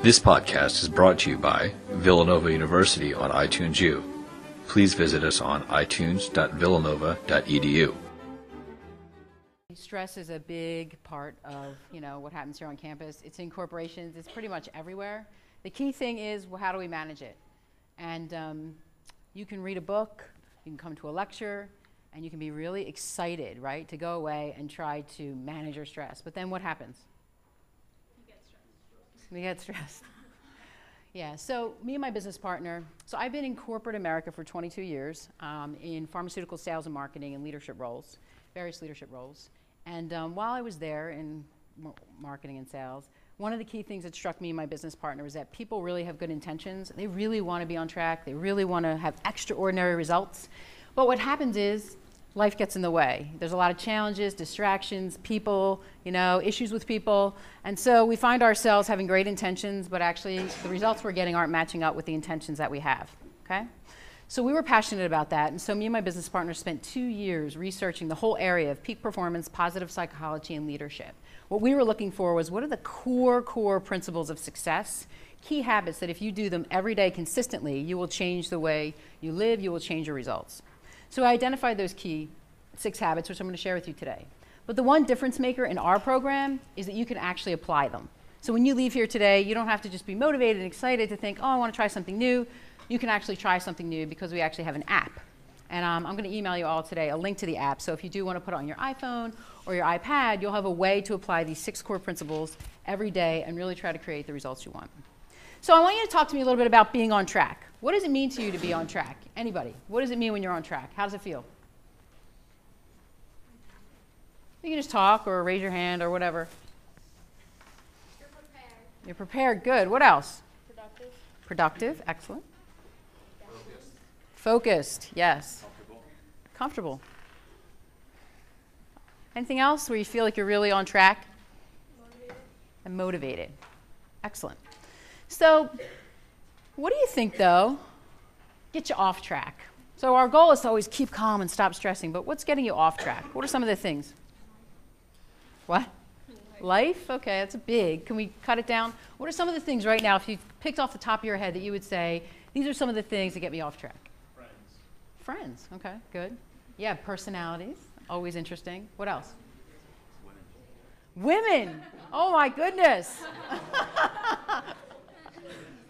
This podcast is brought to you by Villanova University on iTunes U. Please visit us on itunes.villanova.edu. Stress is a big part of you know what happens here on campus. It's in corporations. It's pretty much everywhere. The key thing is well, how do we manage it? And um, you can read a book, you can come to a lecture, and you can be really excited, right, to go away and try to manage your stress. But then what happens? We get stressed. Yeah, so me and my business partner, so I've been in corporate America for 22 years um, in pharmaceutical sales and marketing and leadership roles, various leadership roles. And um, while I was there in marketing and sales, one of the key things that struck me and my business partner was that people really have good intentions. They really want to be on track, they really want to have extraordinary results. But what happens is life gets in the way. There's a lot of challenges, distractions, people, you know, issues with people. And so we find ourselves having great intentions, but actually the results we're getting aren't matching up with the intentions that we have. Okay? So we were passionate about that. And so me and my business partner spent two years researching the whole area of peak performance, positive psychology, and leadership. What we were looking for was what are the core, core principles of success? Key habits that if you do them every day consistently, you will change the way you live, you will change your results. So I identified those key six habits, which I'm going to share with you today. But the one difference maker in our program is that you can actually apply them. So when you leave here today, you don't have to just be motivated and excited to think, oh, I want to try something new. You can actually try something new because we actually have an app. And um, I'm going to email you all today a link to the app. So if you do want to put it on your iPhone or your iPad, you'll have a way to apply these six core principles every day and really try to create the results you want. So I want you to talk to me a little bit about being on track. What does it mean to you to be on track? Anybody? What does it mean when you're on track? How does it feel? You can just talk or raise your hand or whatever. You're prepared. You're prepared. Good. What else? Productive. Productive. Excellent. Focused. Yes. Comfortable. Anything else where you feel like you're really on track? Motivated. and motivated. Excellent. So, what do you think though? Get you off track. So, our goal is to always keep calm and stop stressing, but what's getting you off track? What are some of the things? What? Life? Okay, that's big. Can we cut it down? What are some of the things right now, if you picked off the top of your head, that you would say, these are some of the things that get me off track? Friends. Friends. Okay, good. Yeah, personalities. Always interesting. What else? Women. Women! Oh my goodness.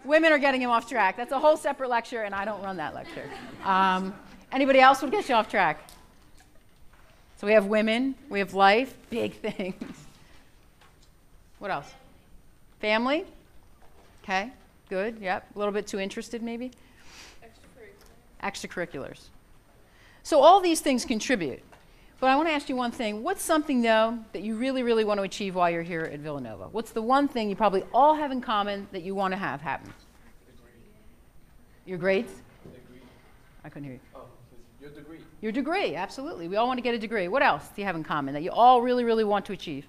Women are getting him off track. That's a whole separate lecture, and I don't run that lecture. Um, anybody else would get you off track? So we have women, we have life, big things. What else? Family. Okay, good. Yep. A little bit too interested, maybe. Extracurricular. Extracurriculars. So all these things contribute. But I want to ask you one thing. What's something, though, that you really, really want to achieve while you're here at Villanova? What's the one thing you probably all have in common that you want to have happen? Your grades? I couldn't hear you. Oh, your degree. Your degree, absolutely. We all want to get a degree. What else do you have in common that you all really, really want to achieve?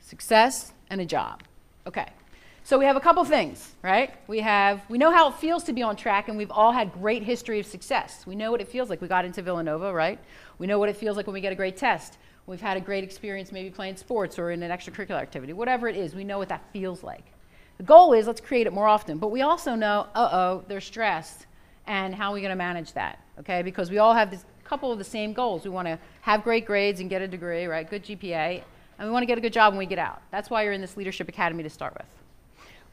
Success and a job. Okay. So we have a couple things, right? We have we know how it feels to be on track and we've all had great history of success. We know what it feels like. We got into Villanova, right? We know what it feels like when we get a great test. We've had a great experience maybe playing sports or in an extracurricular activity. Whatever it is, we know what that feels like. The goal is let's create it more often, but we also know, uh-oh, they're stressed and how are we going to manage that? Okay? Because we all have this couple of the same goals. We want to have great grades and get a degree, right? Good GPA, and we want to get a good job when we get out. That's why you're in this leadership academy to start with.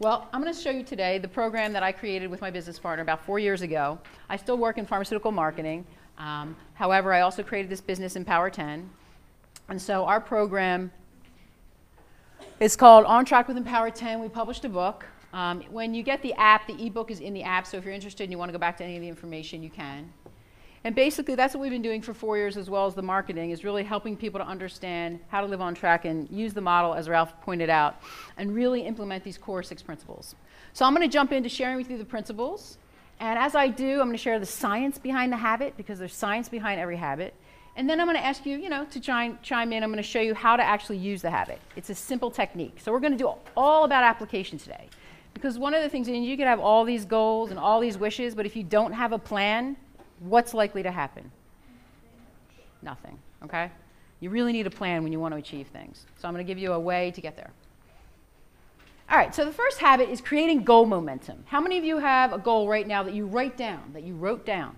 Well, I'm going to show you today the program that I created with my business partner about four years ago. I still work in pharmaceutical marketing. Um, however, I also created this business Empower 10. And so our program is called On Track with Empower 10. We published a book. Um, when you get the app, the ebook is in the app, so if you're interested and you want to go back to any of the information, you can. And basically, that's what we've been doing for four years, as well as the marketing, is really helping people to understand how to live on track and use the model, as Ralph pointed out, and really implement these core six principles. So I'm going to jump into sharing with you the principles. And as I do, I'm going to share the science behind the habit, because there's science behind every habit. And then I'm going to ask you, you know, to chime, chime in. I'm going to show you how to actually use the habit. It's a simple technique. So we're going to do all about application today. Because one of the things, and you can have all these goals and all these wishes, but if you don't have a plan, what's likely to happen? Nothing, okay? You really need a plan when you want to achieve things. So I'm going to give you a way to get there. All right, so the first habit is creating goal momentum. How many of you have a goal right now that you write down, that you wrote down?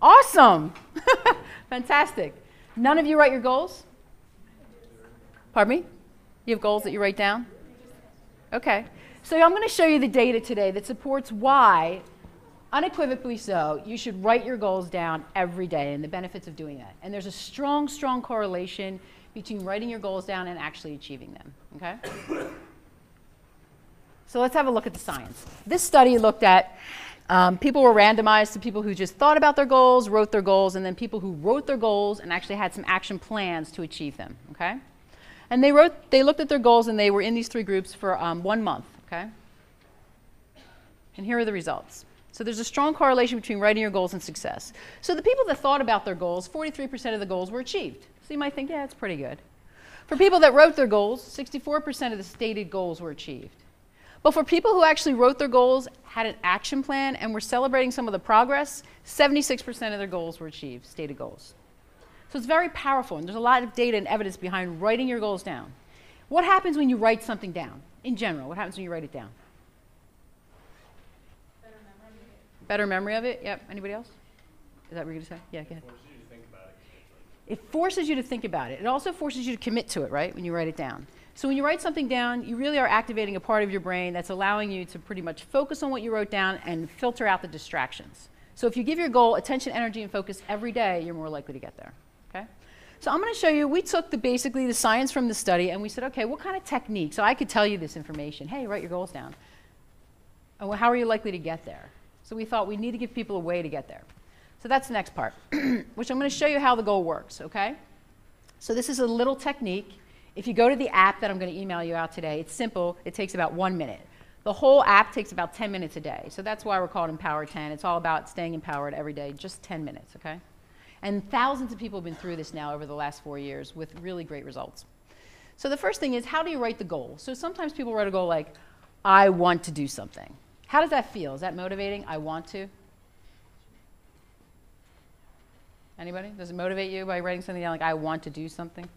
Awesome! Fantastic. None of you write your goals? Pardon me? You have goals that you write down? Okay. So I'm going to show you the data today that supports why, unequivocally so, you should write your goals down every day and the benefits of doing that. And there's a strong, strong correlation between writing your goals down and actually achieving them. Okay? So let's have a look at the science. This study looked at um, people were randomized to people who just thought about their goals, wrote their goals, and then people who wrote their goals and actually had some action plans to achieve them. Okay? And they wrote, they looked at their goals and they were in these three groups for um, one month. Okay? And here are the results. So there's a strong correlation between writing your goals and success. So the people that thought about their goals, 43% of the goals were achieved. So you might think, yeah, it's pretty good. For people that wrote their goals, 64% of the stated goals were achieved. But for people who actually wrote their goals, had an action plan, and were celebrating some of the progress, 76% of their goals were achieved, stated goals. So it's very powerful, and there's a lot of data and evidence behind writing your goals down. What happens when you write something down? In general, what happens when you write it down? Better memory. Better memory of it? Yep. Anybody else? Is that what you're going to say? Yeah, go ahead. It forces you to think about it. It also forces you to commit to it, right, when you write it down. So when you write something down, you really are activating a part of your brain that's allowing you to pretty much focus on what you wrote down and filter out the distractions. So if you give your goal attention, energy, and focus every day, you're more likely to get there. Okay? So I'm going to show you, we took the, basically the science from the study and we said, okay, what kind of technique? So I could tell you this information. Hey, write your goals down. And well, how are you likely to get there? So we thought we need to give people a way to get there. So that's the next part, which I'm going to show you how the goal works, okay? So this is a little technique. If you go to the app that I'm going to email you out today, it's simple. It takes about one minute. The whole app takes about 10 minutes a day. So that's why we're called Empower 10. It's all about staying empowered every day, just 10 minutes, okay? And thousands of people have been through this now over the last four years with really great results. So the first thing is, how do you write the goal? So sometimes people write a goal like, I want to do something. How does that feel? Is that motivating? I want to? Anybody? Does it motivate you by writing something down like, I want to do something?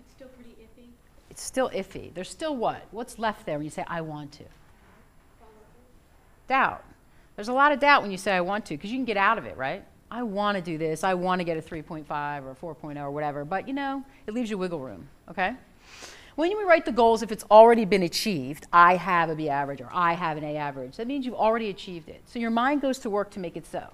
It's still pretty iffy. It's still iffy. There's still what? What's left there when you say, I want to? Doubt. There's a lot of doubt when you say, I want to, because you can get out of it, right? I want to do this. I want to get a 3.5 or 4.0 or whatever. But, you know, it leaves you wiggle room, okay? When we write the goals, if it's already been achieved, I have a B average or I have an A average, that means you've already achieved it. So your mind goes to work to make it so.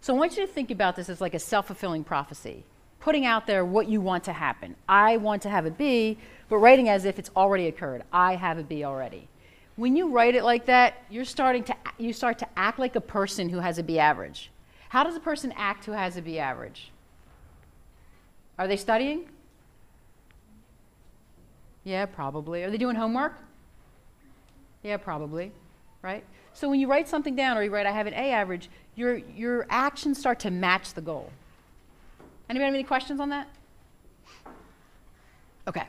So I want you to think about this as like a self fulfilling prophecy, putting out there what you want to happen. I want to have a B, but writing as if it's already occurred. I have a B already. When you write it like that, you're starting to, you start to act like a person who has a B average. How does a person act who has a B average? Are they studying? Yeah, probably. Are they doing homework? Yeah, probably. Right? So when you write something down or you write, I have an A average, your, your actions start to match the goal. Anybody have any questions on that? Okay.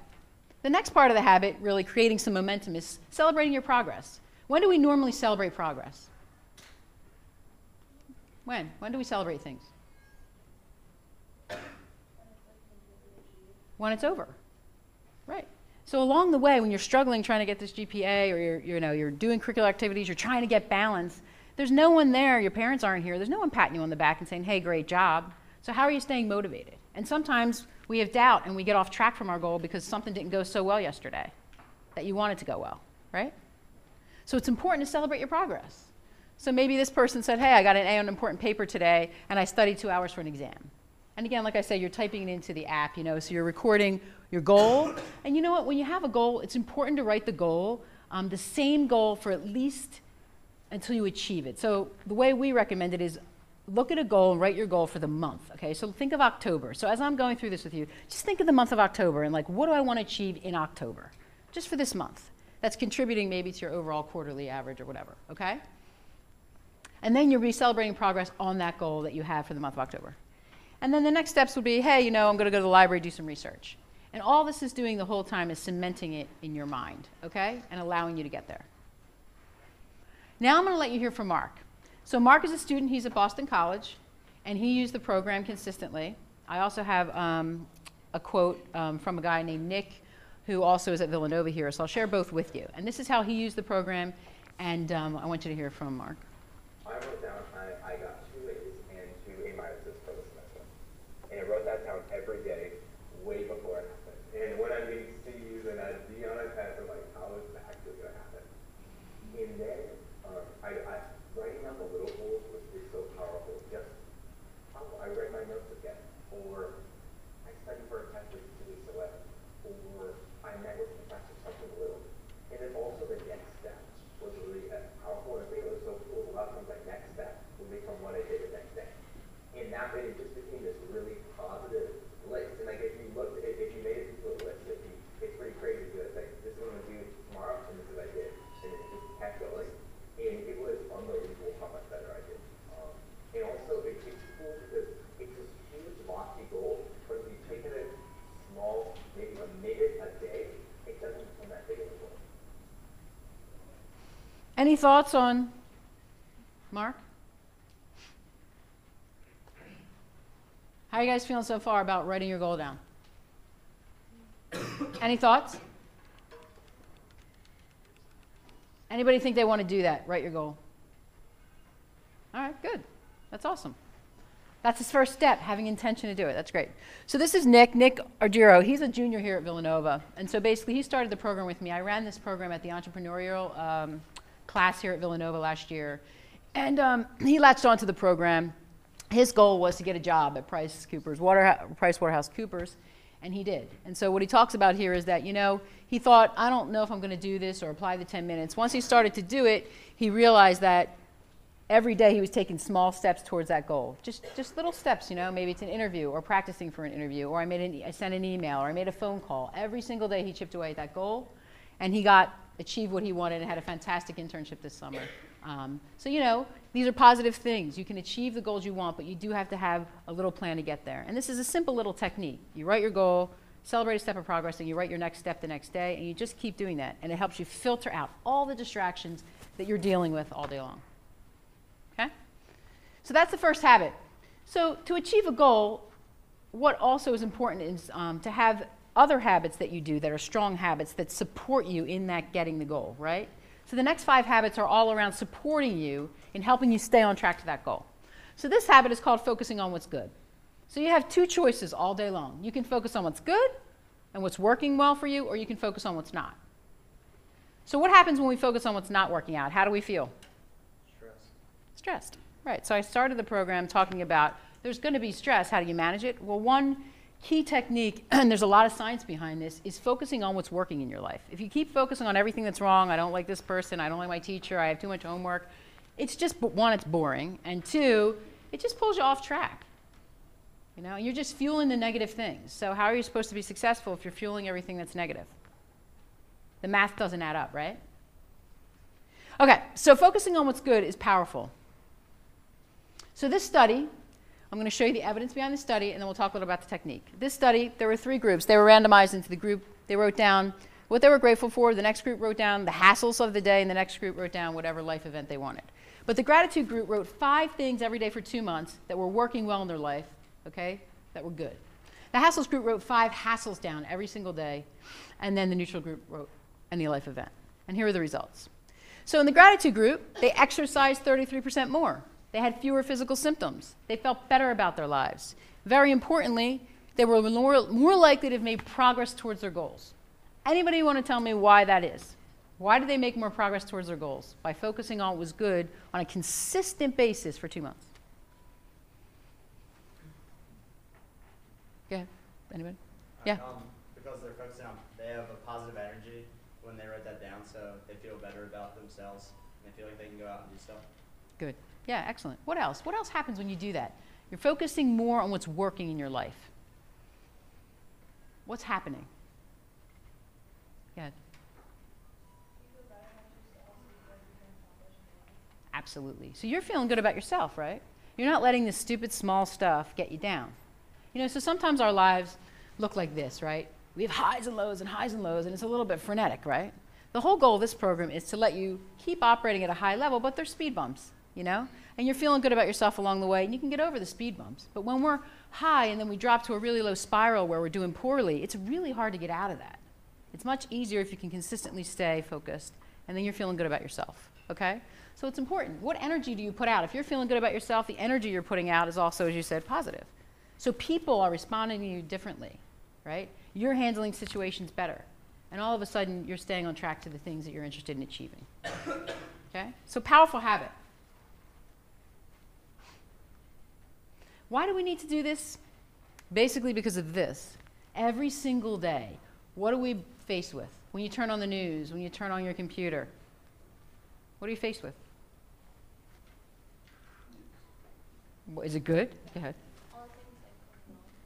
The next part of the habit, really creating some momentum, is celebrating your progress. When do we normally celebrate progress? When? When do we celebrate things? When it's over. Right. So along the way, when you're struggling trying to get this GPA or you're, you know, you're doing curricular activities, you're trying to get balance, there's no one there, your parents aren't here, there's no one patting you on the back and saying, hey, great job. So how are you staying motivated? And sometimes we have doubt and we get off track from our goal because something didn't go so well yesterday that you wanted to go well, right? So it's important to celebrate your progress. So maybe this person said, hey, I got an A on an important paper today and I studied two hours for an exam. And again, like I said, you're typing it into the app, you know, so you're recording your goal. And you know what? When you have a goal, it's important to write the goal, um, the same goal for at least until you achieve it. So the way we recommend it is look at a goal and write your goal for the month. Okay, so think of October. So as I'm going through this with you, just think of the month of October and like, what do I want to achieve in October? Just for this month. That's contributing maybe to your overall quarterly average or whatever. Okay? And then you'll be celebrating progress on that goal that you have for the month of October. And then the next steps would be, hey, you know, I'm going to go to the library, do some research. And all this is doing the whole time is cementing it in your mind, okay? And allowing you to get there. Now I'm going to let you hear from Mark. So Mark is a student. He's at Boston College, and he used the program consistently. I also have um, a quote um, from a guy named Nick, who also is at Villanova here. So I'll share both with you. And this is how he used the program. And um, I want you to hear from Mark. I wrote down I, I got two A's and two A minuses for the semester. And I wrote that down every day, way before it happened. And when I made C's and I'd be on a test, I'm like, how is that actually going to happen? And then um, I, I, writing down the little goals was is so powerful. Just, oh, I read my notes again. Or I studied for a test with two weeks away. Or I met with professor something little. And then also the next step was really uh, powerful. And I think it was so cool. A lot of times like next step would become what I did the next day. And that way it just became this really positive list. And like if you looked, if, if you made it into a list, if you, it's pretty crazy because like this is what I'm gonna do tomorrow and this is what I did. And it just kept going. And it was unbelievable how much better I did. Um, and also it, it's cool because it's this huge lofty goal, but if you take it a small, maybe a minute a day, it doesn't become that big of a goal. Any thoughts on Mark? How are you guys feeling so far about writing your goal down? Any thoughts? Anybody think they want to do that? Write your goal. All right, good. That's awesome. That's his first step, having intention to do it. That's great. So this is Nick, Nick Argiro. He's a junior here at Villanova. And so basically he started the program with me. I ran this program at the entrepreneurial um, class here at Villanova last year. And um, he latched onto the program. His goal was to get a job at Price Coopers, Price Waterhouse Coopers, and he did. And so what he talks about here is that, you know, he thought, I don't know if I'm going to do this or apply the 10 minutes. Once he started to do it, he realized that every day he was taking small steps towards that goal. Just, just little steps, you know, maybe it's an interview or practicing for an interview, or I, made an, I sent an email or I made a phone call. Every single day he chipped away at that goal, and he got achieved what he wanted and had a fantastic internship this summer. Um, so, you know, these are positive things. You can achieve the goals you want, but you do have to have a little plan to get there. And this is a simple little technique. You write your goal, celebrate a step of progress, and you write your next step the next day, and you just keep doing that. And it helps you filter out all the distractions that you're dealing with all day long. Okay? So that's the first habit. So to achieve a goal, what also is important is um, to have other habits that you do that are strong habits that support you in that getting the goal, right? So the next five habits are all around supporting you in helping you stay on track to that goal. So this habit is called focusing on what's good. So you have two choices all day long. You can focus on what's good and what's working well for you, or you can focus on what's not. So what happens when we focus on what's not working out? How do we feel? Stress. Stressed. Right. So I started the program talking about there's going to be stress. How do you manage it? Well, one key technique, and there's a lot of science behind this, is focusing on what's working in your life. If you keep focusing on everything that's wrong, I don't like this person, I don't like my teacher, I have too much homework, it's just one, it's boring, and two, it just pulls you off track. You know, you're just fueling the negative things. So how are you supposed to be successful if you're fueling everything that's negative? The math doesn't add up, right? Okay, so focusing on what's good is powerful. So this study, I'm going to show you the evidence behind the study, and then we'll talk a little about the technique. This study, there were three groups. They were randomized into the group. They wrote down what they were grateful for. The next group wrote down the hassles of the day, and the next group wrote down whatever life event they wanted. But the gratitude group wrote five things every day for two months that were working well in their life, okay, that were good. The hassles group wrote five hassles down every single day, and then the neutral group wrote any life event. And here are the results. So in the gratitude group, they exercised 33% more. They had fewer physical symptoms. They felt better about their lives. Very importantly, they were more, more likely to have made progress towards their goals. Anybody want to tell me why that is? Why did they make more progress towards their goals? By focusing on what was good on a consistent basis for two months. Ahead. Anybody? Yeah. Um, because they're focusing on, they have a positive energy when they write that down, so they feel better about themselves and they feel like they can go out and do stuff. Good. Yeah, excellent. What else? What else happens when you do that? You're focusing more on what's working in your life. What's happening? Ahead. Absolutely. So you're feeling good about yourself, right? You're not letting this stupid small stuff get you down. You know, so sometimes our lives look like this, right? We have highs and lows and highs and lows, and it's a little bit frenetic, right? The whole goal of this program is to let you keep operating at a high level, but there's speed bumps, you know? And you're feeling good about yourself along the way, and you can get over the speed bumps. But when we're high and then we drop to a really low spiral where we're doing poorly, it's really hard to get out of that. It's much easier if you can consistently stay focused and then you're feeling good about yourself, okay? So it's important. What energy do you put out? If you're feeling good about yourself, the energy you're putting out is also, as you said, positive. So people are responding to you differently, right? You're handling situations better. And all of a sudden, you're staying on track to the things that you're interested in achieving. Okay? So, powerful habit. Why do we need to do this? Basically, because of this. Every single day, what are we faced with? When you turn on the news, when you turn on your computer, what are you faced with? Is it good? Go ahead.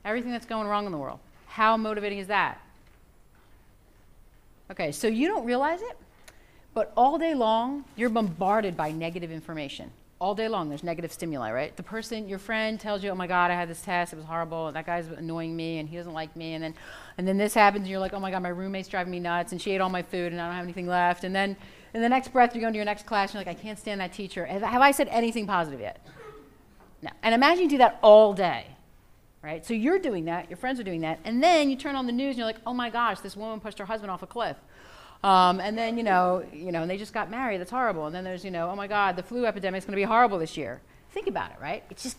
Everything that's going wrong in the world. How motivating is that? Okay, so you don't realize it, but all day long, you're bombarded by negative information. All day long, there's negative stimuli, right? The person, your friend tells you, oh my God, I had this test, it was horrible, and that guy's annoying me, and he doesn't like me, and then, and then this happens, and you're like, oh my God, my roommate's driving me nuts, and she ate all my food, and I don't have anything left. And then, in the next breath, you're going to your next class, and you're like, I can't stand that teacher. Have, have I said anything positive yet? No. And imagine you do that all day right? So you're doing that, your friends are doing that, and then you turn on the news and you're like, oh my gosh, this woman pushed her husband off a cliff. Um, and then, you know, you know, and they just got married, that's horrible. And then there's, you know, oh my God, the flu epidemic is going to be horrible this year. Think about it, right? It's just,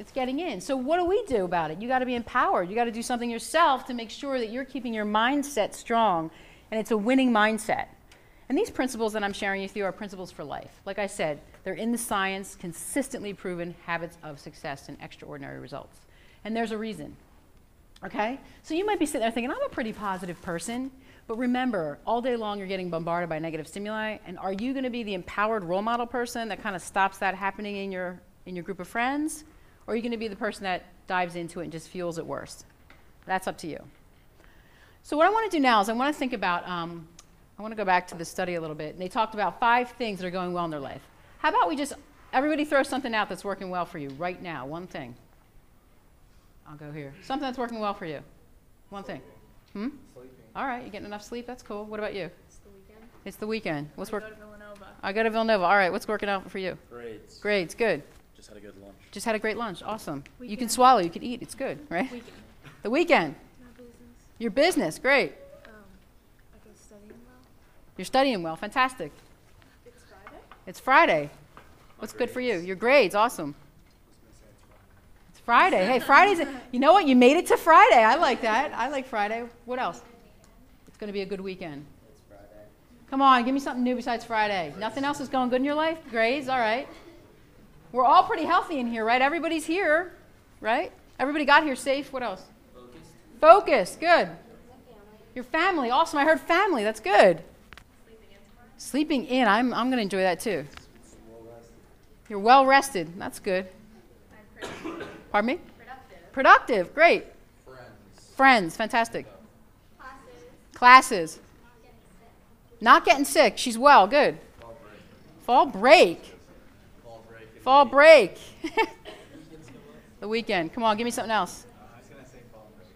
it's getting in. So what do we do about it? You got to be empowered. You got to do something yourself to make sure that you're keeping your mindset strong, and it's a winning mindset. And these principles that I'm sharing with you are principles for life. Like I said, they're in the science, consistently proven habits of success and extraordinary results. And there's a reason. Okay? So you might be sitting there thinking, I'm a pretty positive person. But remember, all day long you're getting bombarded by negative stimuli. And are you going to be the empowered role model person that kind of stops that happening in your, in your group of friends? Or are you going to be the person that dives into it and just fuels it worse? That's up to you. So, what I want to do now is I want to think about, um, I want to go back to the study a little bit. And they talked about five things that are going well in their life. How about we just, everybody throw something out that's working well for you right now? One thing. I'll go here. Something that's working well for you. One thing. Hmm? Sleeping. All right, you getting enough sleep? That's cool. What about you? It's the weekend. It's the weekend. What's I go to Villanova. I go to Villanova. All right, what's working out for you? Grades. Grades, good. Just had a good lunch. Just had a great lunch. Awesome. You can swallow. You can eat. It's good, right? Weekend. The weekend. My business. Your business, great. Um, I go studying well. You're studying well. Fantastic. It's Friday. It's Friday. What's good for you? Your grades, awesome. It's Friday. Hey, Friday's. You know what? You made it to Friday. I like that. I like Friday. What else? It's going to be a good weekend. It's Friday. Come on, give me something new besides Friday. Nothing else is going good in your life? Grades, all right. We're all pretty healthy in here, right? Everybody's here, right? Everybody got here safe. What else? Focused. Focused, good. Your family, awesome. I heard family, that's good. Sleeping in, I'm, I'm going to enjoy that too. You're well rested, that's good. Pardon me? Productive. Productive, great. Friends. Friends, fantastic. Classes. Not getting sick. She's well. Good. Fall break. Fall break. Fall break. the weekend. Come on, give me something else.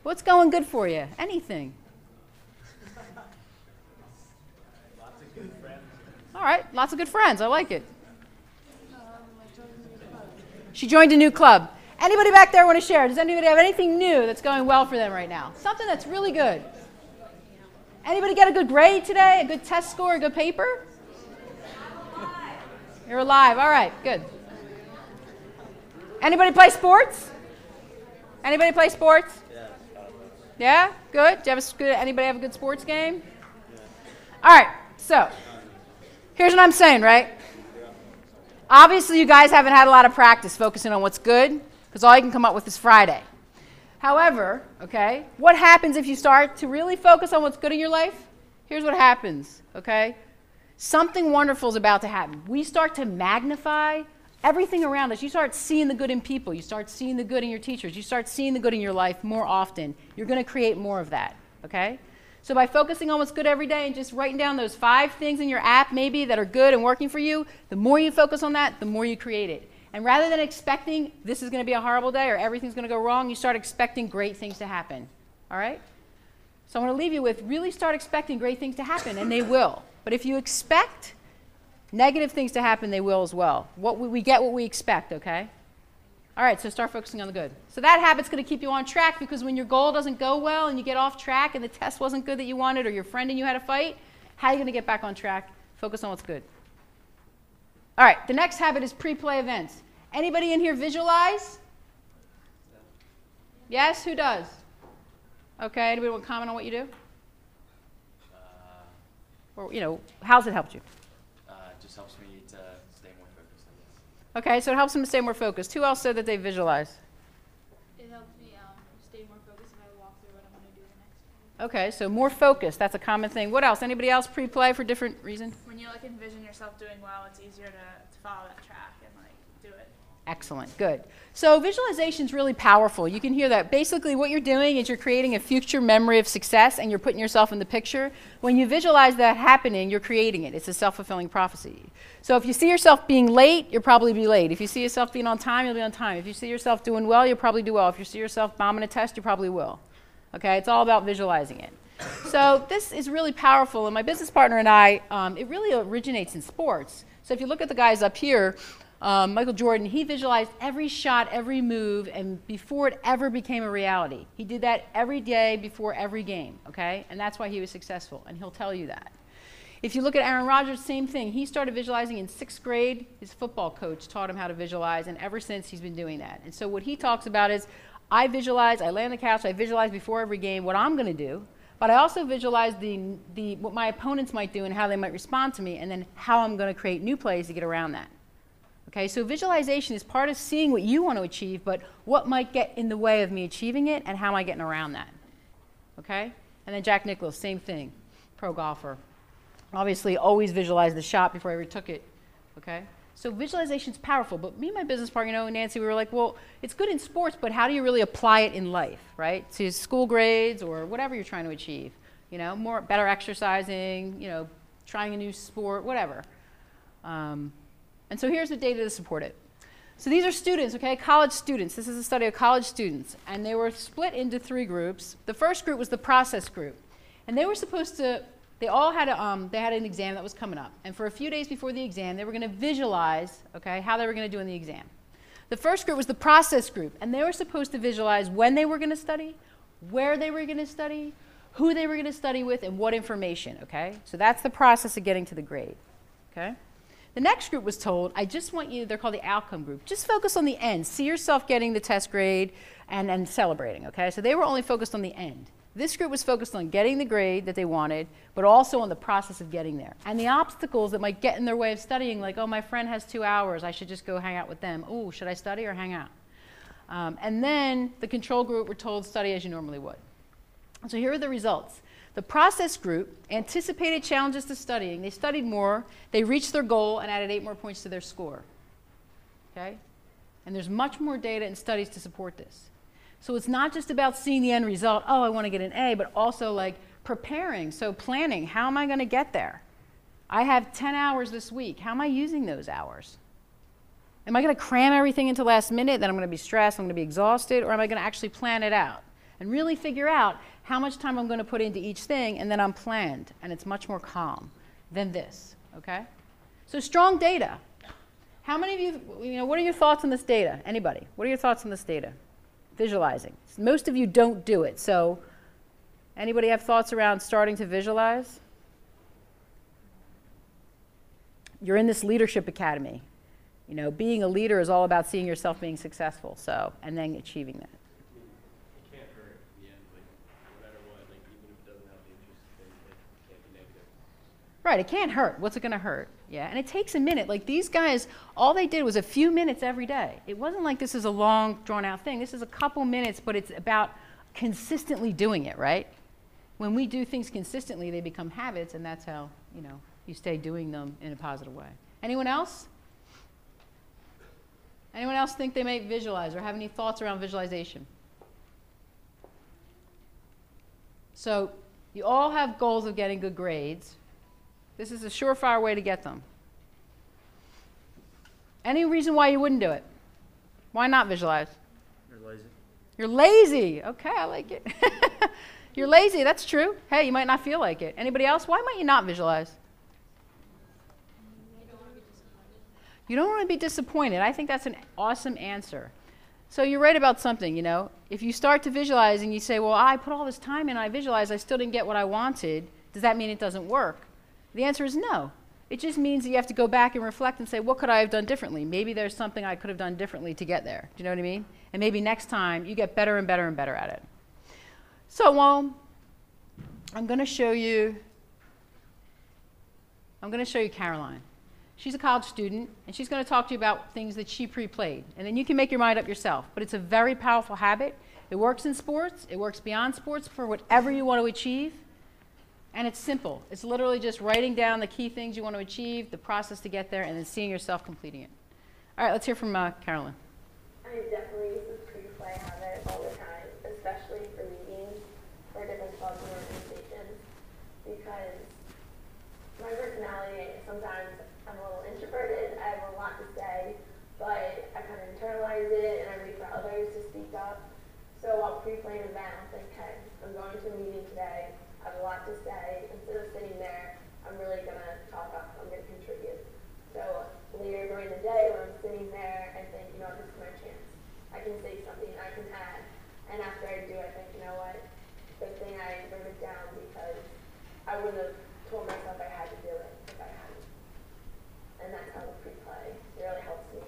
What's going good for you? Anything. All right, lots of good friends. I like it. She joined a new club. Anybody back there want to share? Does anybody have anything new that's going well for them right now? Something that's really good. Anybody get a good grade today? A good test score? A good paper? You're alive. All right, good. Anybody play sports? Anybody play sports? Yeah, good. Do you have a? Anybody have a good sports game? All right. So, here's what I'm saying, right? Obviously, you guys haven't had a lot of practice focusing on what's good, because all you can come up with is Friday. However, okay, what happens if you start to really focus on what's good in your life? Here's what happens, okay? Something wonderful is about to happen. We start to magnify everything around us. You start seeing the good in people. You start seeing the good in your teachers. You start seeing the good in your life more often. You're going to create more of that, okay? So by focusing on what's good every day and just writing down those five things in your app maybe that are good and working for you, the more you focus on that, the more you create it. And rather than expecting this is going to be a horrible day or everything's going to go wrong, you start expecting great things to happen. All right? So I want to leave you with really start expecting great things to happen, and they will. But if you expect negative things to happen, they will as well. What we, we get what we expect, okay? All right, so start focusing on the good. So that habit's going to keep you on track because when your goal doesn't go well and you get off track and the test wasn't good that you wanted or your friend and you had a fight, how are you going to get back on track? Focus on what's good. All right, the next habit is pre-play events. Anybody in here visualize? Yes, who does? Okay, anybody want to comment on what you do? Or, you know, how's it helped you? Uh, it just helps me to stay more focused, I guess. Okay, so it helps them to stay more focused. Who else said that they visualize? It helps me um, stay more focused if I walk through what I'm going to do the next Okay, so more focus. That's a common thing. What else? Anybody else pre-play for different reasons? when you like envision yourself doing well, it's easier to, to follow that track and like do it. Excellent. Good. So visualization is really powerful. You can hear that. Basically, what you're doing is you're creating a future memory of success, and you're putting yourself in the picture. When you visualize that happening, you're creating it. It's a self-fulfilling prophecy. So if you see yourself being late, you'll probably be late. If you see yourself being on time, you'll be on time. If you see yourself doing well, you'll probably do well. If you see yourself bombing a test, you probably will. Okay, it's all about visualizing it. So this is really powerful, and my business partner and I, um, it really originates in sports. So if you look at the guys up here, um, Michael Jordan, he visualized every shot, every move, and before it ever became a reality. He did that every day before every game, okay? And that's why he was successful, and he'll tell you that. If you look at Aaron Rodgers, same thing. He started visualizing in sixth grade. His football coach taught him how to visualize, and ever since he's been doing that. And so what he talks about is I visualize, I lay on the couch, I visualize before every game what I'm going to do, but I also visualize the, the, what my opponents might do and how they might respond to me, and then how I'm going to create new plays to get around that. Okay, so visualization is part of seeing what you want to achieve, but what might get in the way of me achieving it, and how am I getting around that? Okay? And then Jack Nicklaus, same thing, pro golfer. Obviously, always visualize the shot before I ever took it. Okay? So visualization is powerful. But me and my business partner, you know, Nancy, we were like, well, it's good in sports, but how do you really apply it in life, right? To school grades or whatever you're trying to achieve. You know, more better exercising, you know, trying a new sport, whatever. Um, and so here's the data to support it. So these are students, okay, college students. This is a study of college students, and they were split into three groups. The first group was the process group, and they were supposed to. They all had a, um, they had an exam that was coming up, and for a few days before the exam, they were going to visualize, okay, how they were going to do in the exam. The first group was the process group, and they were supposed to visualize when they were going to study, where they were going to study, who they were going to study with, and what information, okay? So that's the process of getting to the grade, okay? The next group was told, I just want you, they're called the outcome group, just focus on the end. See yourself getting the test grade and, and celebrating, okay? So they were only focused on the end. This group was focused on getting the grade that they wanted, but also on the process of getting there. And the obstacles that might get in their way of studying, like, oh, my friend has two hours, I should just go hang out with them. Oh, should I study or hang out? Um, and then the control group were told, study as you normally would. So here are the results. The process group anticipated challenges to studying. They studied more, they reached their goal, and added eight more points to their score. Okay? And there's much more data and studies to support this. So it's not just about seeing the end result, oh, I want to get an A, but also like preparing. So planning, how am I going to get there? I have 10 hours this week. How am I using those hours? Am I going to cram everything into last minute? Then I'm going to be stressed, I'm going to be exhausted, or am I going to actually plan it out and really figure out how much time I'm going to put into each thing, and then I'm planned, and it's much more calm than this, okay? So strong data. How many of you, you know, what are your thoughts on this data? Anybody? What are your thoughts on this data? Visualizing. Most of you don't do it, so anybody have thoughts around starting to visualize? You're in this leadership academy. You know, being a leader is all about seeing yourself being successful, so, and then achieving that. Right, it can't hurt. What's it going to hurt? Yeah, and it takes a minute. Like these guys, all they did was a few minutes every day. It wasn't like this is a long, drawn out thing. This is a couple minutes, but it's about consistently doing it, right? When we do things consistently, they become habits, and that's how, you know, you stay doing them in a positive way. Anyone else? Anyone else think they may visualize or have any thoughts around visualization? So, you all have goals of getting good grades. This is a surefire way to get them. Any reason why you wouldn't do it? Why not visualize? You're lazy. You're lazy. Okay, I like it. You're lazy. That's true. Hey, you might not feel like it. Anybody else? Why might you not visualize? You don't want to be disappointed. I think that's an awesome answer. So you're right about something, you know. If you start to visualize and you say, well, I put all this time in, I visualized, I still didn't get what I wanted, does that mean it doesn't work? The answer is no. It just means that you have to go back and reflect and say, what could I have done differently? Maybe there's something I could have done differently to get there. Do you know what I mean? And maybe next time you get better and better and better at it. So, well, I'm going to show you. I'm going to show you Caroline. She's a college student, and she's going to talk to you about things that she pre played. And then you can make your mind up yourself. But it's a very powerful habit. It works in sports, it works beyond sports for whatever you want to achieve. And it's simple. It's literally just writing down the key things you want to achieve, the process to get there, and then seeing yourself completing it. All right, let's hear from uh, Carolyn. I definitely use the pre-play habit all the time, especially for meetings for different clubs and organizations, because my personality, sometimes I'm a little introverted, I have a lot to say, but I kind of internalize it and I wait for others to speak up. So while pre-playing an event, I'll think, hey, I'm going to a meeting today, a lot to say. Instead of sitting there, I'm really going to talk up, I'm going to contribute. So later during the day when I'm sitting there, I think, you know, this is my chance. I can say something, I can add. And after I do, I think, you know what, good thing I wrote it down because I wouldn't have told myself I had to do it if I hadn't. And that's how the pre-play really helps me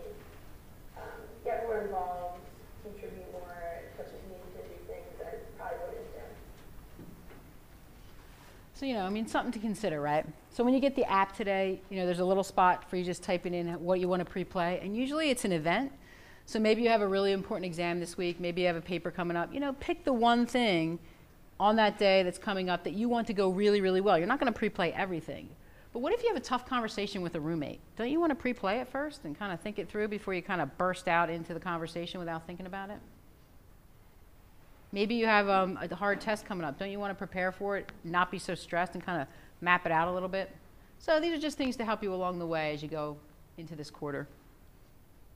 um, get more involved, contribute more, it pushes me to do things I probably wouldn't do. So, you know, I mean, something to consider, right? So, when you get the app today, you know, there's a little spot for you just typing in what you want to pre play. And usually it's an event. So, maybe you have a really important exam this week. Maybe you have a paper coming up. You know, pick the one thing on that day that's coming up that you want to go really, really well. You're not going to pre play everything. But what if you have a tough conversation with a roommate? Don't you want to pre play it first and kind of think it through before you kind of burst out into the conversation without thinking about it? Maybe you have um, a hard test coming up. Don't you want to prepare for it, not be so stressed, and kind of map it out a little bit? So these are just things to help you along the way as you go into this quarter.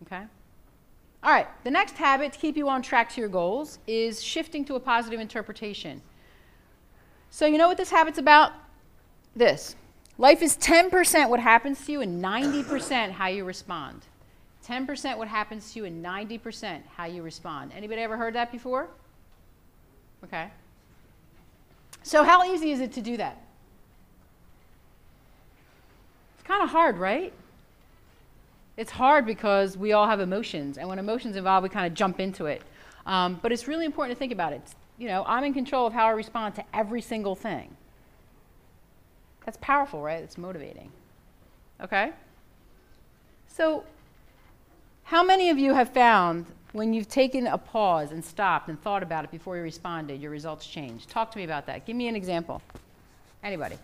Okay? All right, the next habit to keep you on track to your goals is shifting to a positive interpretation. So, you know what this habit's about? This. Life is 10% what happens to you and 90% how you respond. 10% what happens to you and 90% how you respond. Anybody ever heard that before? Okay. So, how easy is it to do that? It's kind of hard, right? It's hard because we all have emotions, and when emotions involve, we kind of jump into it. Um, but it's really important to think about it. You know, I'm in control of how I respond to every single thing. That's powerful, right? It's motivating. Okay? So, how many of you have found when you've taken a pause and stopped and thought about it before you responded, your results change. Talk to me about that. Give me an example. Anybody?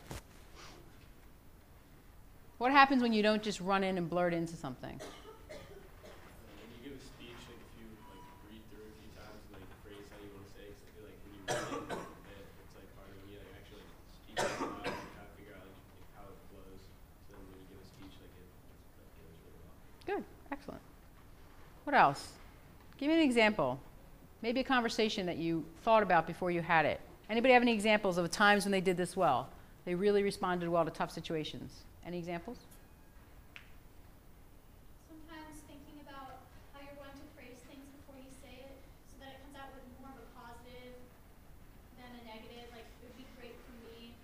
What happens when you don't just run in and blurt into something? When you give a speech, like if you read through a few times and like phrase how you want to say, it, 'cause I feel like when you read it, it, it's like harder when you actually speak out loud and try to figure out like, like how it flows. So then when you give a speech, like it, it really well. Good, excellent. What else? Give me an example. Maybe a conversation that you thought about before you had it. Anybody have any examples of times when they did this well? They really responded well to tough situations. Any examples? Sometimes thinking about how you're going to phrase things before you say it so that it comes out with more of a positive than a negative. Like, it would be great for me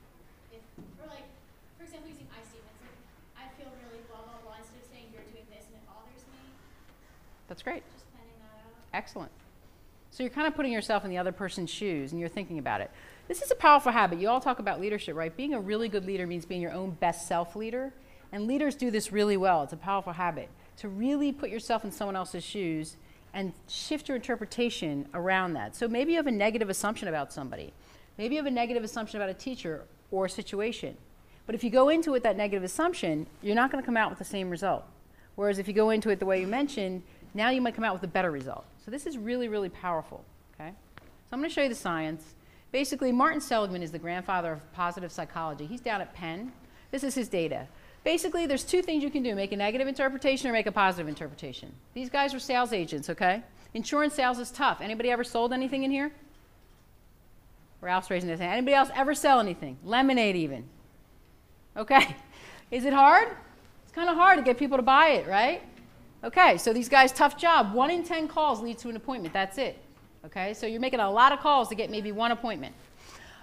if, or like, for example, using I statements. Like, I feel really blah, blah, blah, instead of saying you're doing this and it bothers me. That's great. Just planning that out. Excellent. So you're kind of putting yourself in the other person's shoes and you're thinking about it. This is a powerful habit. You all talk about leadership, right? Being a really good leader means being your own best self leader. And leaders do this really well. It's a powerful habit to really put yourself in someone else's shoes and shift your interpretation around that. So maybe you have a negative assumption about somebody. Maybe you have a negative assumption about a teacher or a situation. But if you go into it with that negative assumption, you're not going to come out with the same result. Whereas if you go into it the way you mentioned, now you might come out with a better result. So this is really, really powerful. Okay? So I'm going to show you the science. Basically, Martin Seligman is the grandfather of positive psychology. He's down at Penn. This is his data. Basically, there's two things you can do make a negative interpretation or make a positive interpretation. These guys were sales agents, okay? Insurance sales is tough. Anybody ever sold anything in here? Ralph's raising his hand. Anybody else ever sell anything? Lemonade, even. Okay. Is it hard? It's kind of hard to get people to buy it, right? Okay, so these guys, tough job. One in 10 calls leads to an appointment. That's it. Okay, so you're making a lot of calls to get maybe one appointment.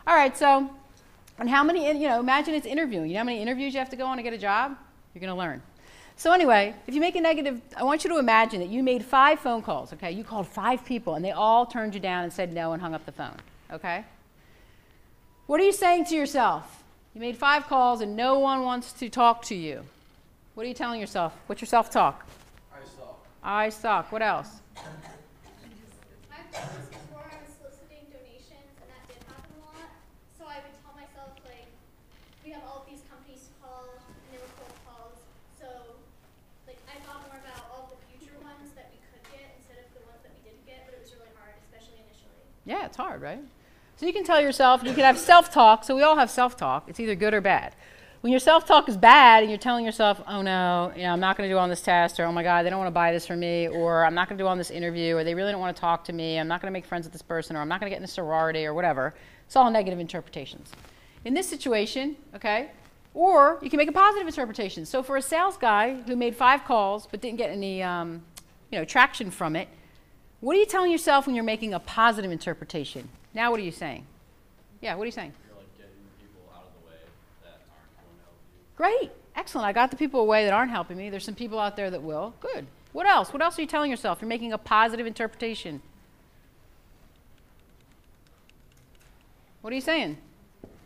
All right, so, and how many, you know, imagine it's interviewing. You know how many interviews you have to go on to get a job? You're going to learn. So, anyway, if you make a negative, I want you to imagine that you made five phone calls, okay? You called five people and they all turned you down and said no and hung up the phone, okay? What are you saying to yourself? You made five calls and no one wants to talk to you. What are you telling yourself? What's your self talk? I suck. What else? Yeah, it's hard, right? So you can tell yourself, you can have self talk. So we all have self talk. It's either good or bad. When your self talk is bad and you're telling yourself, oh no, you know, I'm not going to do on this test, or oh my God, they don't want to buy this from me, or I'm not going to do on this interview, or they really don't want to talk to me, I'm not going to make friends with this person, or I'm not going to get in a sorority, or whatever. It's all negative interpretations. In this situation, okay, or you can make a positive interpretation. So for a sales guy who made five calls but didn't get any, um, you know, traction from it, what are you telling yourself when you're making a positive interpretation? Now, what are you saying? Yeah, what are you saying? You're like getting people out of the way that aren't going to help you. Great, excellent. I got the people away that aren't helping me. There's some people out there that will. Good. What else? What else are you telling yourself? You're making a positive interpretation. What are you saying?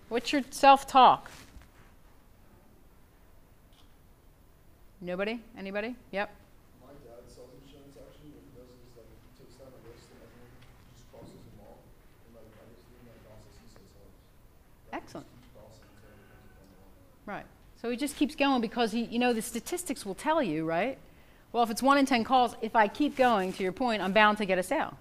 What's your self talk? Nobody? Anybody? Yep. My dad sells insurance actually. What he does is like he takes down a list and everyone just crosses them all. And like I just doing that process he says helps. Excellent. Keeps crossing until he comes upon the one. Right. So he just keeps going because he, you know, the statistics will tell you, right? Well, if it's one in 10 calls, if I keep going, to your point, I'm bound to get a sale.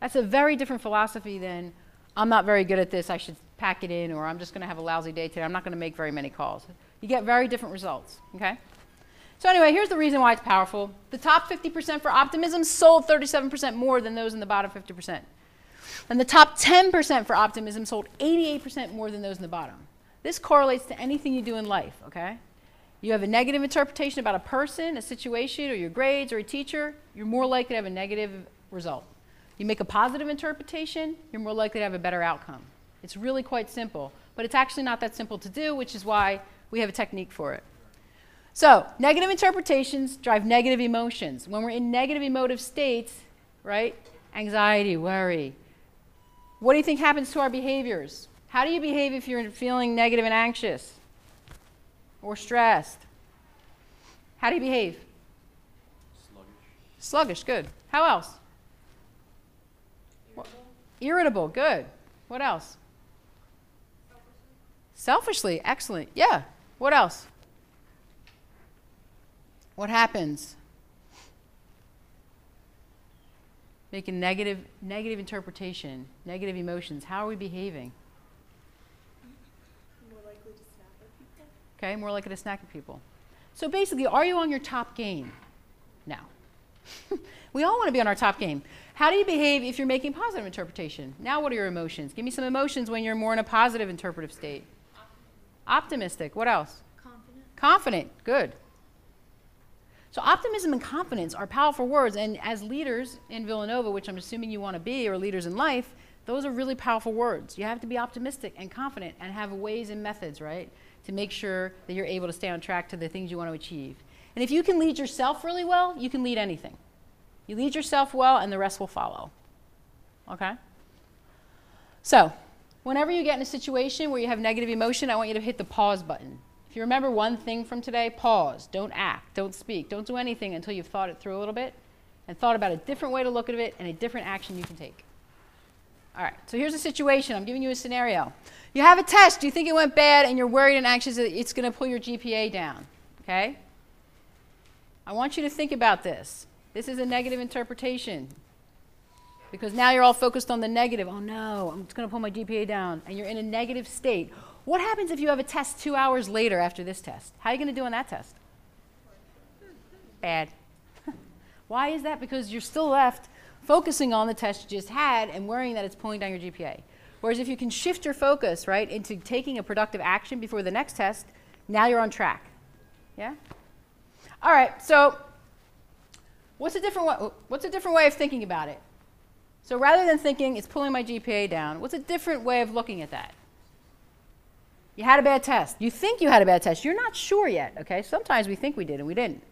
That's a very different philosophy than I'm not very good at this, I should pack it in, or I'm just going to have a lousy day today, I'm not going to make very many calls. You get very different results, okay? So, anyway, here's the reason why it's powerful. The top 50% for optimism sold 37% more than those in the bottom 50%. And the top 10% for optimism sold 88% more than those in the bottom. This correlates to anything you do in life, okay? You have a negative interpretation about a person, a situation, or your grades, or a teacher, you're more likely to have a negative result. You make a positive interpretation, you're more likely to have a better outcome. It's really quite simple, but it's actually not that simple to do, which is why we have a technique for it. So, negative interpretations drive negative emotions. When we're in negative emotive states, right? Anxiety, worry. What do you think happens to our behaviors? How do you behave if you're feeling negative and anxious or stressed? How do you behave? Sluggish. Sluggish, good. How else? Irritable. Irritable, good. What else? Selfishly, excellent. Yeah. What else? What happens? Making negative, negative interpretation, negative emotions. How are we behaving? More likely to snap at people. Okay, more likely to snack at people. So basically, are you on your top game now? we all want to be on our top game. How do you behave if you're making positive interpretation? Now, what are your emotions? Give me some emotions when you're more in a positive interpretive state. Optimistic. What else? Confident. Confident. Good. So, optimism and confidence are powerful words. And as leaders in Villanova, which I'm assuming you want to be, or leaders in life, those are really powerful words. You have to be optimistic and confident and have ways and methods, right, to make sure that you're able to stay on track to the things you want to achieve. And if you can lead yourself really well, you can lead anything. You lead yourself well, and the rest will follow. Okay? So, whenever you get in a situation where you have negative emotion, I want you to hit the pause button. If you remember one thing from today, pause. Don't act. Don't speak. Don't do anything until you've thought it through a little bit and thought about a different way to look at it and a different action you can take. All right, so here's a situation. I'm giving you a scenario. You have a test, you think it went bad, and you're worried and anxious that it's going to pull your GPA down. Okay? I want you to think about this. This is a negative interpretation. Because now you're all focused on the negative. Oh no, I'm going to pull my GPA down. And you're in a negative state. What happens if you have a test two hours later after this test? How are you going to do on that test? Bad. Why is that? Because you're still left focusing on the test you just had and worrying that it's pulling down your GPA. Whereas if you can shift your focus, right, into taking a productive action before the next test, now you're on track. Yeah? All right, so What's a different way, what's a different way of thinking about it? So rather than thinking it's pulling my GPA down, what's a different way of looking at that? You had a bad test. You think you had a bad test. You're not sure yet, okay? Sometimes we think we did and we didn't.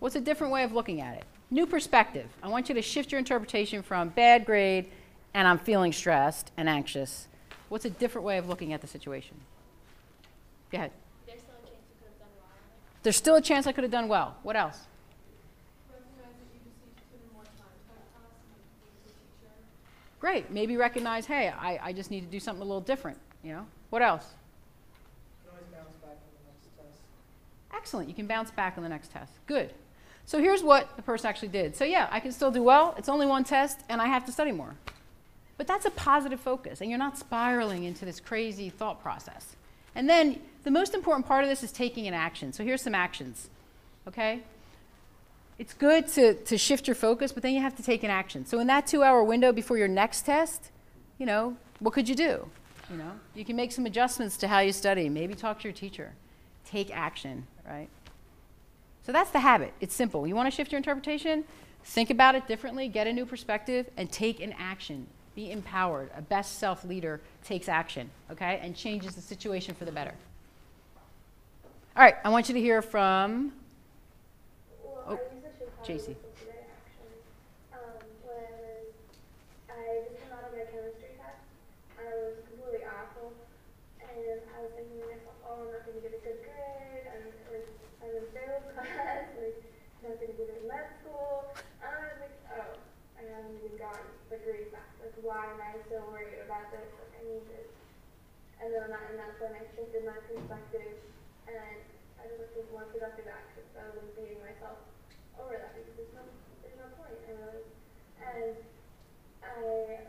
What's a different way of looking at it? New perspective. I want you to shift your interpretation from bad grade and I'm feeling stressed and anxious. What's a different way of looking at the situation? Go ahead. There's still a chance you could have done well. There's still a chance I could have done well. What else? Recognize that you just need to put in more time to that class and be a good teacher. Great. Maybe recognize, hey, I, I just need to do something a little different. You know? What else? You can always bounce back on the next test. Excellent. You can bounce back on the next test. Good. So here's what the person actually did. So yeah, I can still do well. It's only one test, and I have to study more. But that's a positive focus, and you're not spiraling into this crazy thought process. And then the most important part of this is taking an action. So here's some actions. Okay? It's good to, to shift your focus, but then you have to take an action. So in that two hour window before your next test, you know, what could you do? You know, you can make some adjustments to how you study. Maybe talk to your teacher. Take action, right? So that's the habit. It's simple. You want to shift your interpretation? Think about it differently, get a new perspective, and take an action. Be empowered. A best self leader takes action, okay, and changes the situation for the better. All right, I want you to hear from Oh, JC. consider action. Um, when I was, I just came out of my chemistry test. I was completely awful, and I was thinking to myself, oh, I'm not going to get a good grade. I'm like, I'm in sales class. Like, I'm not going to get in med school. And I was like, oh, I haven't even gotten the grade back. Like, why am I so worried about this? Like, I need this. And then that, and that's when I shifted my perspective, and I just like took more productive actions rather than beating myself over that because there's no there's no point. I and I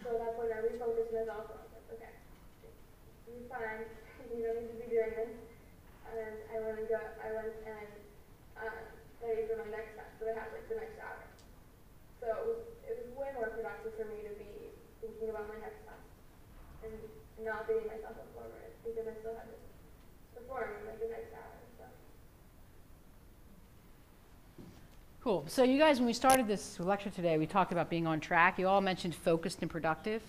so at that point I refocused myself. I was like, okay, you're fine. You don't need to be doing this. And I went and got I went and um, studied for my next test. So I had like the next hour. So it was it was way more productive for me to be thinking about my next test and not beating myself up over it because I still had to perform like the next hour stuff. Cool. So, you guys, when we started this lecture today, we talked about being on track. You all mentioned focused and productive.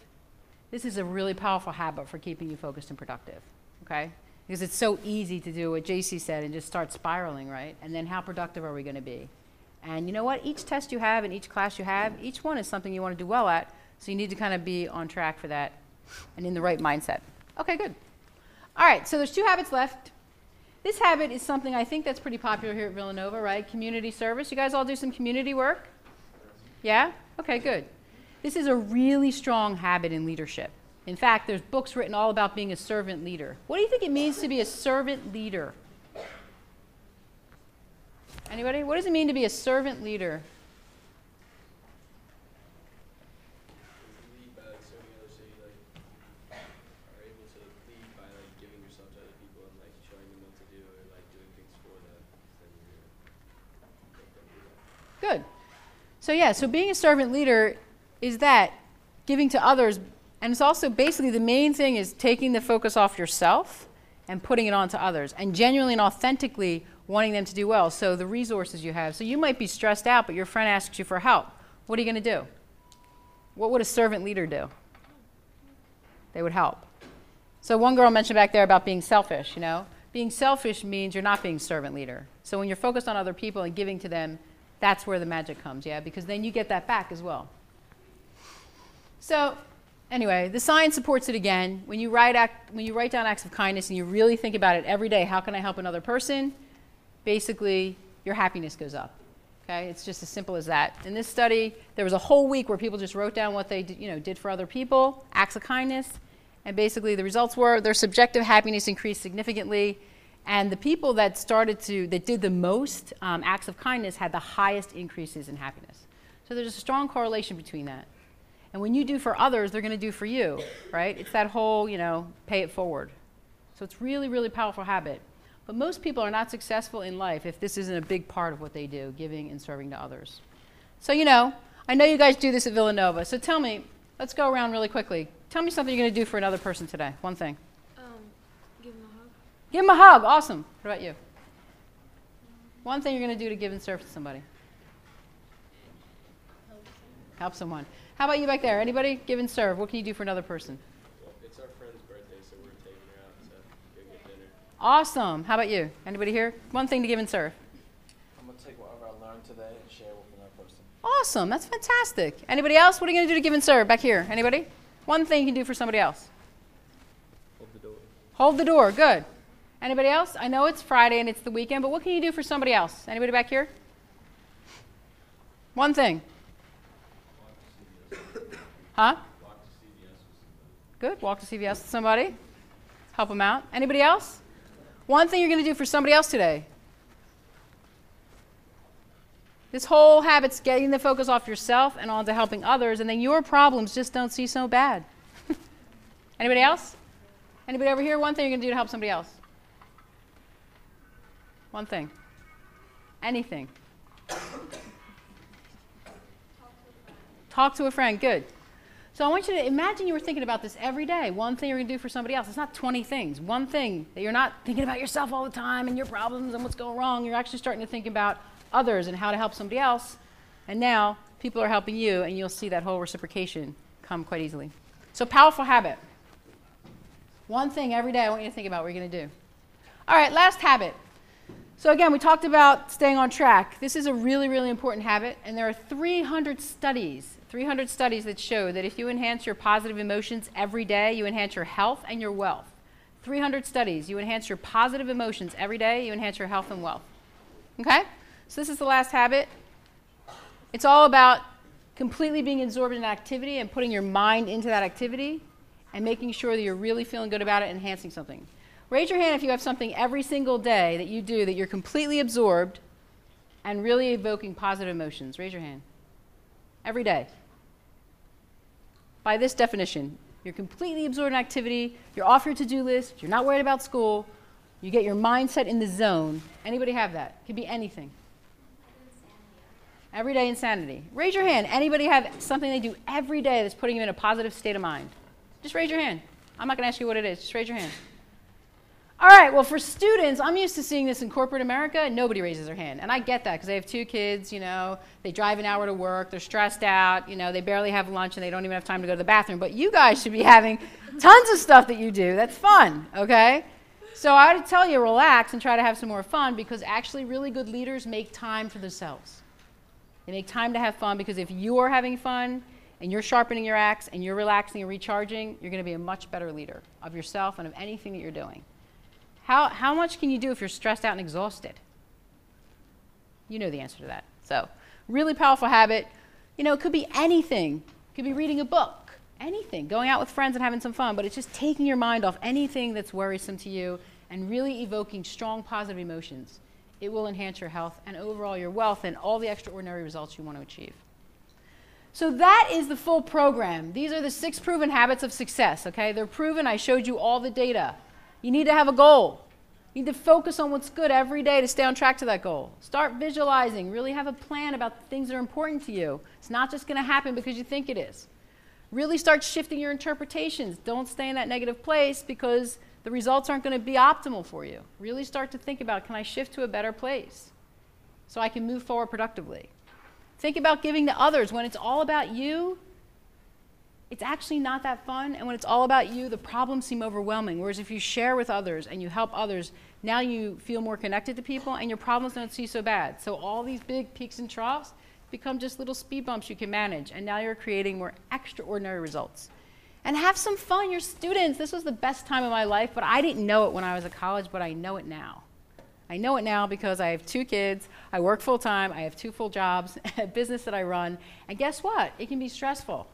This is a really powerful habit for keeping you focused and productive, okay? Because it's so easy to do what JC said and just start spiraling, right? And then how productive are we going to be? And you know what? Each test you have and each class you have, each one is something you want to do well at. So, you need to kind of be on track for that and in the right mindset. Okay, good. All right, so there's two habits left. This habit is something I think that's pretty popular here at Villanova, right? Community service. You guys all do some community work? Yeah? Okay, good. This is a really strong habit in leadership. In fact, there's books written all about being a servant leader. What do you think it means to be a servant leader? Anybody? What does it mean to be a servant leader? lead by like serving others, so you like are able to lead by like giving yourself to other people and like showing them what to do or like doing things for them. Then you're gonna make them do that. Good. So, yeah, so being a servant leader is that giving to others, and it's also basically the main thing is taking the focus off yourself and putting it on to others and genuinely and authentically wanting them to do well. So, the resources you have. So, you might be stressed out, but your friend asks you for help. What are you going to do? What would a servant leader do? They would help. So, one girl mentioned back there about being selfish, you know? Being selfish means you're not being servant leader. So, when you're focused on other people and giving to them, that's where the magic comes, yeah? Because then you get that back as well. So, anyway, the science supports it again. When you write act, when you write down acts of kindness and you really think about it every day, how can I help another person? Basically, your happiness goes up. Okay, it's just as simple as that. In this study, there was a whole week where people just wrote down what they did, you know, did for other people, acts of kindness, and basically the results were their subjective happiness increased significantly, and the people that started to that did the most um, acts of kindness had the highest increases in happiness. So there's a strong correlation between that. And when you do for others, they're going to do for you, right? It's that whole, you know, pay it forward. So it's really, really powerful habit. But most people are not successful in life if this isn't a big part of what they do, giving and serving to others. So, you know, I know you guys do this at Villanova. So tell me, let's go around really quickly. Tell me something you're going to do for another person today. One thing. Um, give him a hug. Give them a hug. Awesome. What about you? One thing you're going to do to give and serve to somebody. Help someone. How about you back there? Anybody? Give and serve. What can you do for another person? Well, it's our friend's birthday, so we're taking her out to go get dinner. Awesome. How about you? Anybody here? One thing to give and serve. I'm gonna take whatever I learned today and share with another person. Awesome. That's fantastic. Anybody else? What are you going to do to give and serve back here? Anybody? One thing you can do for somebody else. Hold the door. Hold the door. Good. Anybody else? I know it's Friday and it's the weekend, but what can you do for somebody else? Anybody back here? One thing. Huh? Good. Walk to CVS with somebody. Help them out. Anybody else? One thing you're going to do for somebody else today. This whole habit's getting the focus off yourself and onto helping others, and then your problems just don't seem so bad. Anybody else? Anybody over here? One thing you're going to do to help somebody else. One thing. Anything. Talk to a friend. Good. So I want you to imagine you were thinking about this every day. One thing you're going to do for somebody else. It's not 20 things. One thing that you're not thinking about yourself all the time and your problems and what's going wrong. You're actually starting to think about others and how to help somebody else. And now people are helping you, and you'll see that whole reciprocation come quite easily. So, powerful habit. One thing every day I want you to think about what you're going to do. All right, last habit. So, again, we talked about staying on track. This is a really, really important habit, and there are 300 studies, 300 studies that show that if you enhance your positive emotions every day, you enhance your health and your wealth. 300 studies. You enhance your positive emotions every day, you enhance your health and wealth. Okay? So, this is the last habit. It's all about completely being absorbed in activity and putting your mind into that activity and making sure that you're really feeling good about it and enhancing something. Raise your hand if you have something every single day that you do that you're completely absorbed and really evoking positive emotions. Raise your hand. Every day. By this definition, you're completely absorbed in activity, you're off your to-do list, you're not worried about school, you get your mindset in the zone. Anybody have that? It could be anything. Everyday insanity. Raise your hand. Anybody have something they do every day that's putting you in a positive state of mind? Just raise your hand. I'm not going to ask you what it is. Just raise your hand. All right, well, for students, I'm used to seeing this in corporate America. And nobody raises their hand. And I get that because they have two kids, you know, they drive an hour to work, they're stressed out, you know, they barely have lunch and they don't even have time to go to the bathroom. But you guys should be having tons of stuff that you do. That's fun, okay? So I would tell you, relax and try to have some more fun because actually, really good leaders make time for themselves. They make time to have fun because if you're having fun and you're sharpening your axe and you're relaxing and recharging, you're going to be a much better leader of yourself and of anything that you're doing. How, how much can you do if you're stressed out and exhausted? You know the answer to that. So, really powerful habit. You know, it could be anything. It could be reading a book, anything, going out with friends and having some fun, but it's just taking your mind off anything that's worrisome to you and really evoking strong positive emotions. It will enhance your health and overall your wealth and all the extraordinary results you want to achieve. So that is the full program. These are the six proven habits of success, okay? They're proven. I showed you all the data. You need to have a goal. You need to focus on what's good every day to stay on track to that goal. Start visualizing. Really have a plan about the things that are important to you. It's not just going to happen because you think it is. Really start shifting your interpretations. Don't stay in that negative place because the results aren't going to be optimal for you. Really start to think about can I shift to a better place so I can move forward productively? Think about giving to others. When it's all about you, it's actually not that fun. And when it's all about you, the problems seem overwhelming. Whereas if you share with others and you help others, now you feel more connected to people and your problems don't seem so bad. So all these big peaks and troughs become just little speed bumps you can manage. And now you're creating more extraordinary results. And have some fun. Your students, this was the best time of my life, but I didn't know it when I was at college, but I know it now. I know it now because I have two kids, I work full time, I have two full jobs, a business that I run, and guess what? It can be stressful.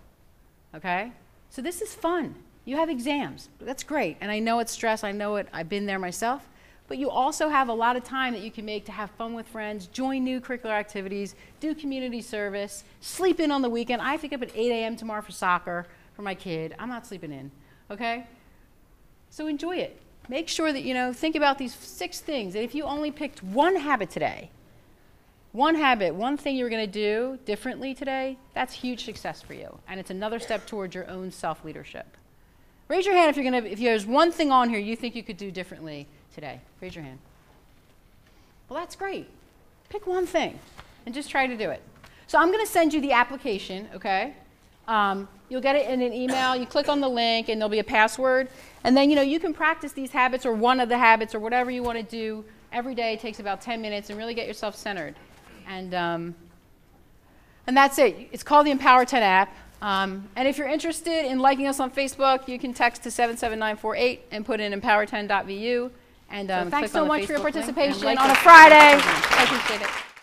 Okay? So this is fun. You have exams. That's great. And I know it's stress. I know it. I've been there myself. But you also have a lot of time that you can make to have fun with friends, join new curricular activities, do community service, sleep in on the weekend. I have to get up at 8 a.m. tomorrow for soccer for my kid. I'm not sleeping in. Okay? So enjoy it. Make sure that, you know, think about these six things. And if you only picked one habit today, one habit, one thing you're going to do differently today, that's huge success for you. And it's another step towards your own self leadership. Raise your hand if you're going to, if there's one thing on here you think you could do differently today. Raise your hand. Well, that's great. Pick one thing and just try to do it. So I'm going to send you the application, okay? Um, you'll get it in an email. You click on the link, and there'll be a password. And then, you know, you can practice these habits or one of the habits or whatever you want to do every day. It takes about 10 minutes and really get yourself centered. And, um, and that's it. It's called the Empower 10 app. Um, and if you're interested in liking us on Facebook, you can text to 77948 and put in empower10.vu. And um, thanks click on so much for your Facebook link and participation like on a. Friday. I appreciate it.